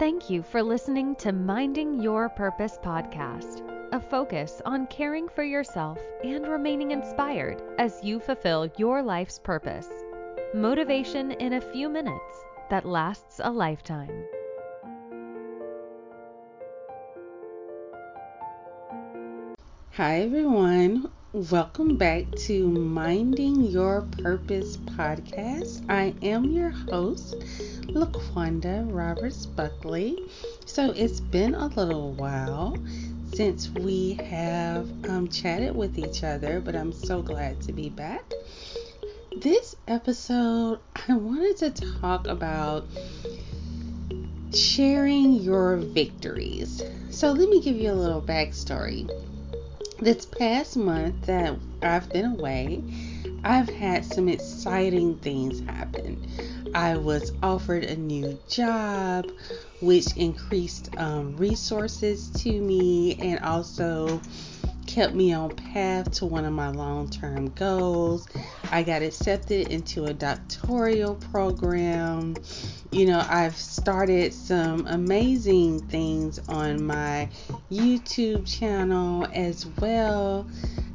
Thank you for listening to Minding Your Purpose podcast, a focus on caring for yourself and remaining inspired as you fulfill your life's purpose. Motivation in a few minutes that lasts a lifetime. Hi, everyone. Welcome back to Minding Your Purpose podcast. I am your host, Laqwanda Roberts Buckley. So, it's been a little while since we have um, chatted with each other, but I'm so glad to be back. This episode, I wanted to talk about sharing your victories. So, let me give you a little backstory this past month that I've been away, I've had some exciting things happen. I was offered a new job, which increased um, resources to me and also kept me on path to one of my long-term goals. I got accepted into a doctoral program. You know, I've started some amazing things on my YouTube channel as well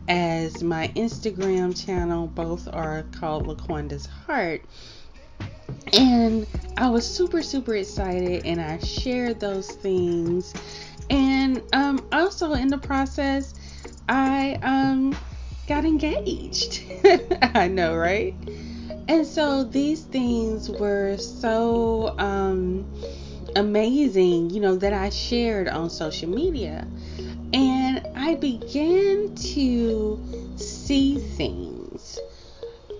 as my Instagram channel. Both are called Laqwanda's Heart. And I was super, super excited, and I shared those things. And um, also in the process, I um got engaged. I know, right? And so these things were so um amazing, you know, that I shared on social media. And I began to see things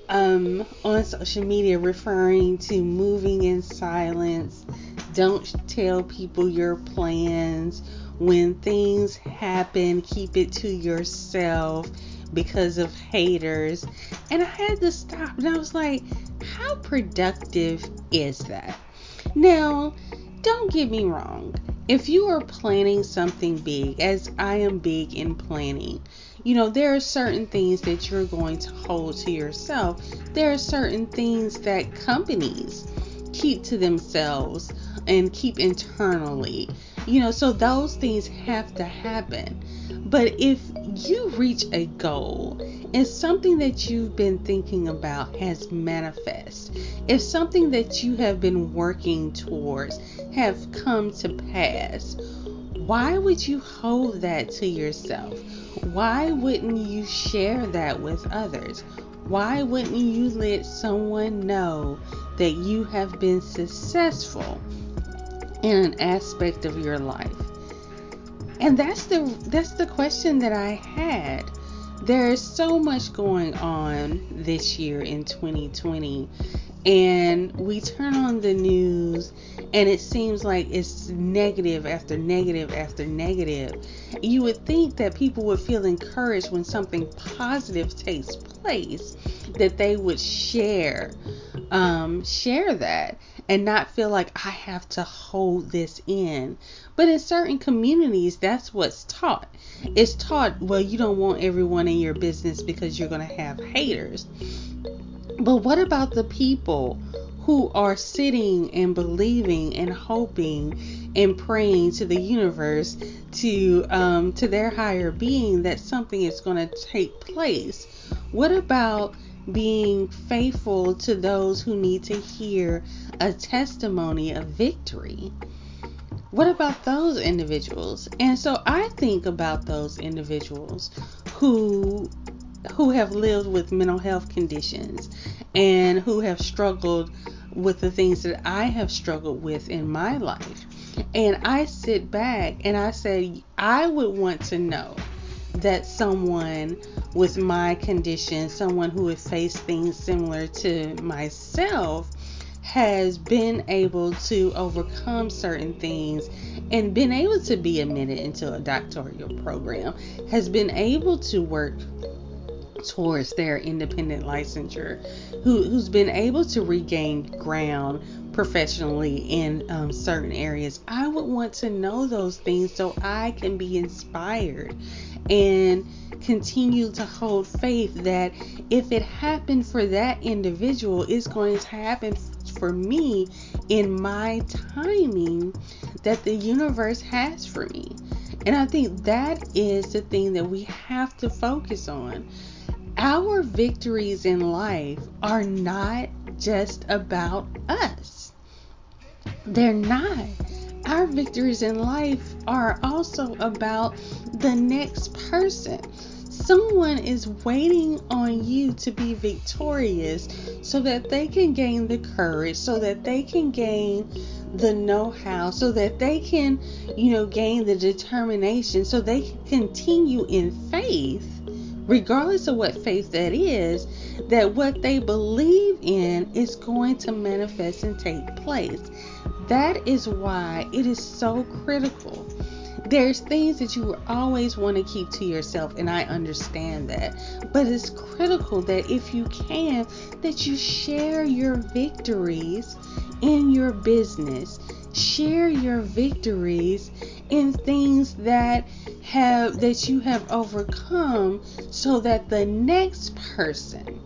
um, on social media referring to moving in silence, don't tell people your plans, when things happen, keep it to yourself because of haters. And I had to stop and I was like, how productive is that? Now, don't get me wrong. If you are planning something big, as I am big in planning, you know, there are certain things that you're going to hold to yourself. There are certain things that companies keep to themselves and keep internally. You know, so those things have to happen. But if you reach a goal and something that you've been thinking about has manifest, if something that you have been working towards have come to pass, why would you hold that to yourself? Why wouldn't you share that with others? Why wouldn't you let someone know that you have been successful in an aspect of your life? And that's the that's the question that I had. There's so much going on this year in 2020 and we turn on the news and it seems like it's negative after negative after negative. You would think that people would feel encouraged when something positive takes place that they would share um, share that and not feel like I have to hold this in. But in certain communities, that's what's taught. It's taught, well, you don't want everyone in your business because you're going to have haters. But what about the people who are sitting and believing and hoping and praying to the universe to um, to their higher being that something is going to take place? What about being faithful to those who need to hear a testimony of victory? What about those individuals? And so I think about those individuals who who have lived with mental health conditions and who have struggled with the things that I have struggled with in my life. And I sit back and I say, I would want to know that someone with my condition, someone who has faced things similar to myself, has been able to overcome certain things and been able to be admitted into a doctoral program, has been able to work towards their independent licensure, who, who's been able to regain ground professionally in um, certain areas. I would want to know those things so I can be inspired and continue to hold faith that if it happened for that individual, it's going to happen for me in my timing that the universe has for me. And I think that is the thing that we have to focus on. Our victories in life are not just about us. They're not. Our victories in life are also about the next person. Someone is waiting on you to be victorious so that they can gain the courage, so that they can gain the know how, so that they can, you know, gain the determination, so they can continue in faith, regardless of what faith that is, that what they believe in is going to manifest and take place. That is why it is so critical there's things that you always want to keep to yourself and I understand that. But it's critical that if you can that you share your victories in your business. Share your victories in things that have that you have overcome so that the next person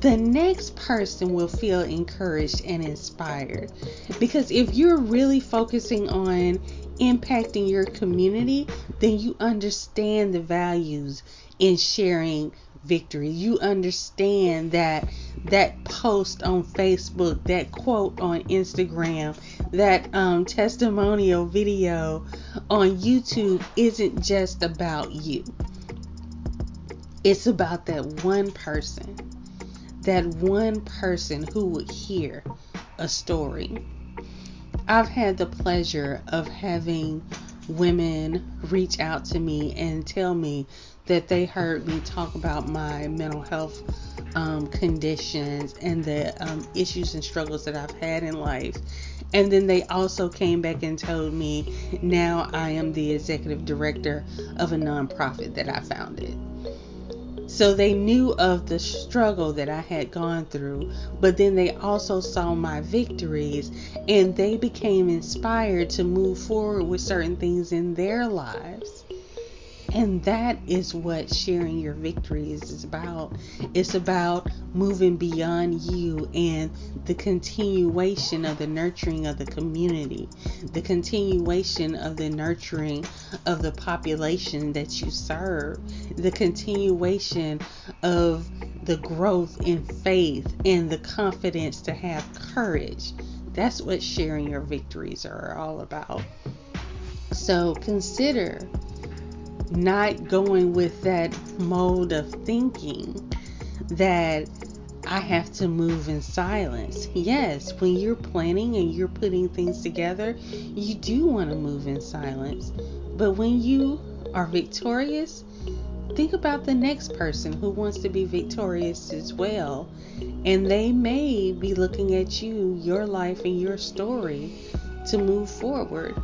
the next person will feel encouraged and inspired. Because if you're really focusing on impacting your community, then you understand the values in sharing victory. You understand that that post on Facebook, that quote on Instagram, that um, testimonial video on YouTube isn't just about you. It's about that one person, that one person who would hear a story I've had the pleasure of having women reach out to me and tell me that they heard me talk about my mental health um, conditions and the um, issues and struggles that I've had in life. And then they also came back and told me now I am the executive director of a nonprofit that I founded. So they knew of the struggle that I had gone through, but then they also saw my victories and they became inspired to move forward with certain things in their lives. And that is what sharing your victories is about. It's about moving beyond you and the continuation of the nurturing of the community, the continuation of the nurturing of the population that you serve, the continuation of the growth in faith and the confidence to have courage. That's what sharing your victories are all about. So consider not going with that mode of thinking that I have to move in silence. Yes, when you're planning and you're putting things together, you do want to move in silence. But when you are victorious, think about the next person who wants to be victorious as well. And they may be looking at you, your life, and your story to move forward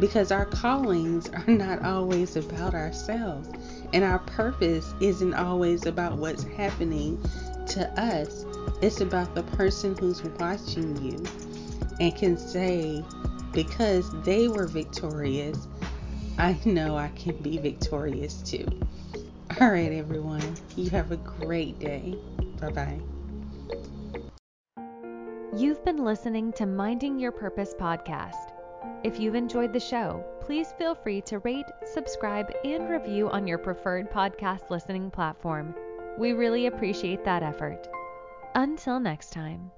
because our callings are not always about ourselves and our purpose isn't always about what's happening to us. It's about the person who's watching you and can say, because they were victorious, I know I can be victorious too. All right, everyone. You have a great day. Bye bye. You've been listening to Minding Your Purpose podcast. If you've enjoyed the show, please feel free to rate, subscribe, and review on your preferred podcast listening platform. We really appreciate that effort. Until next time.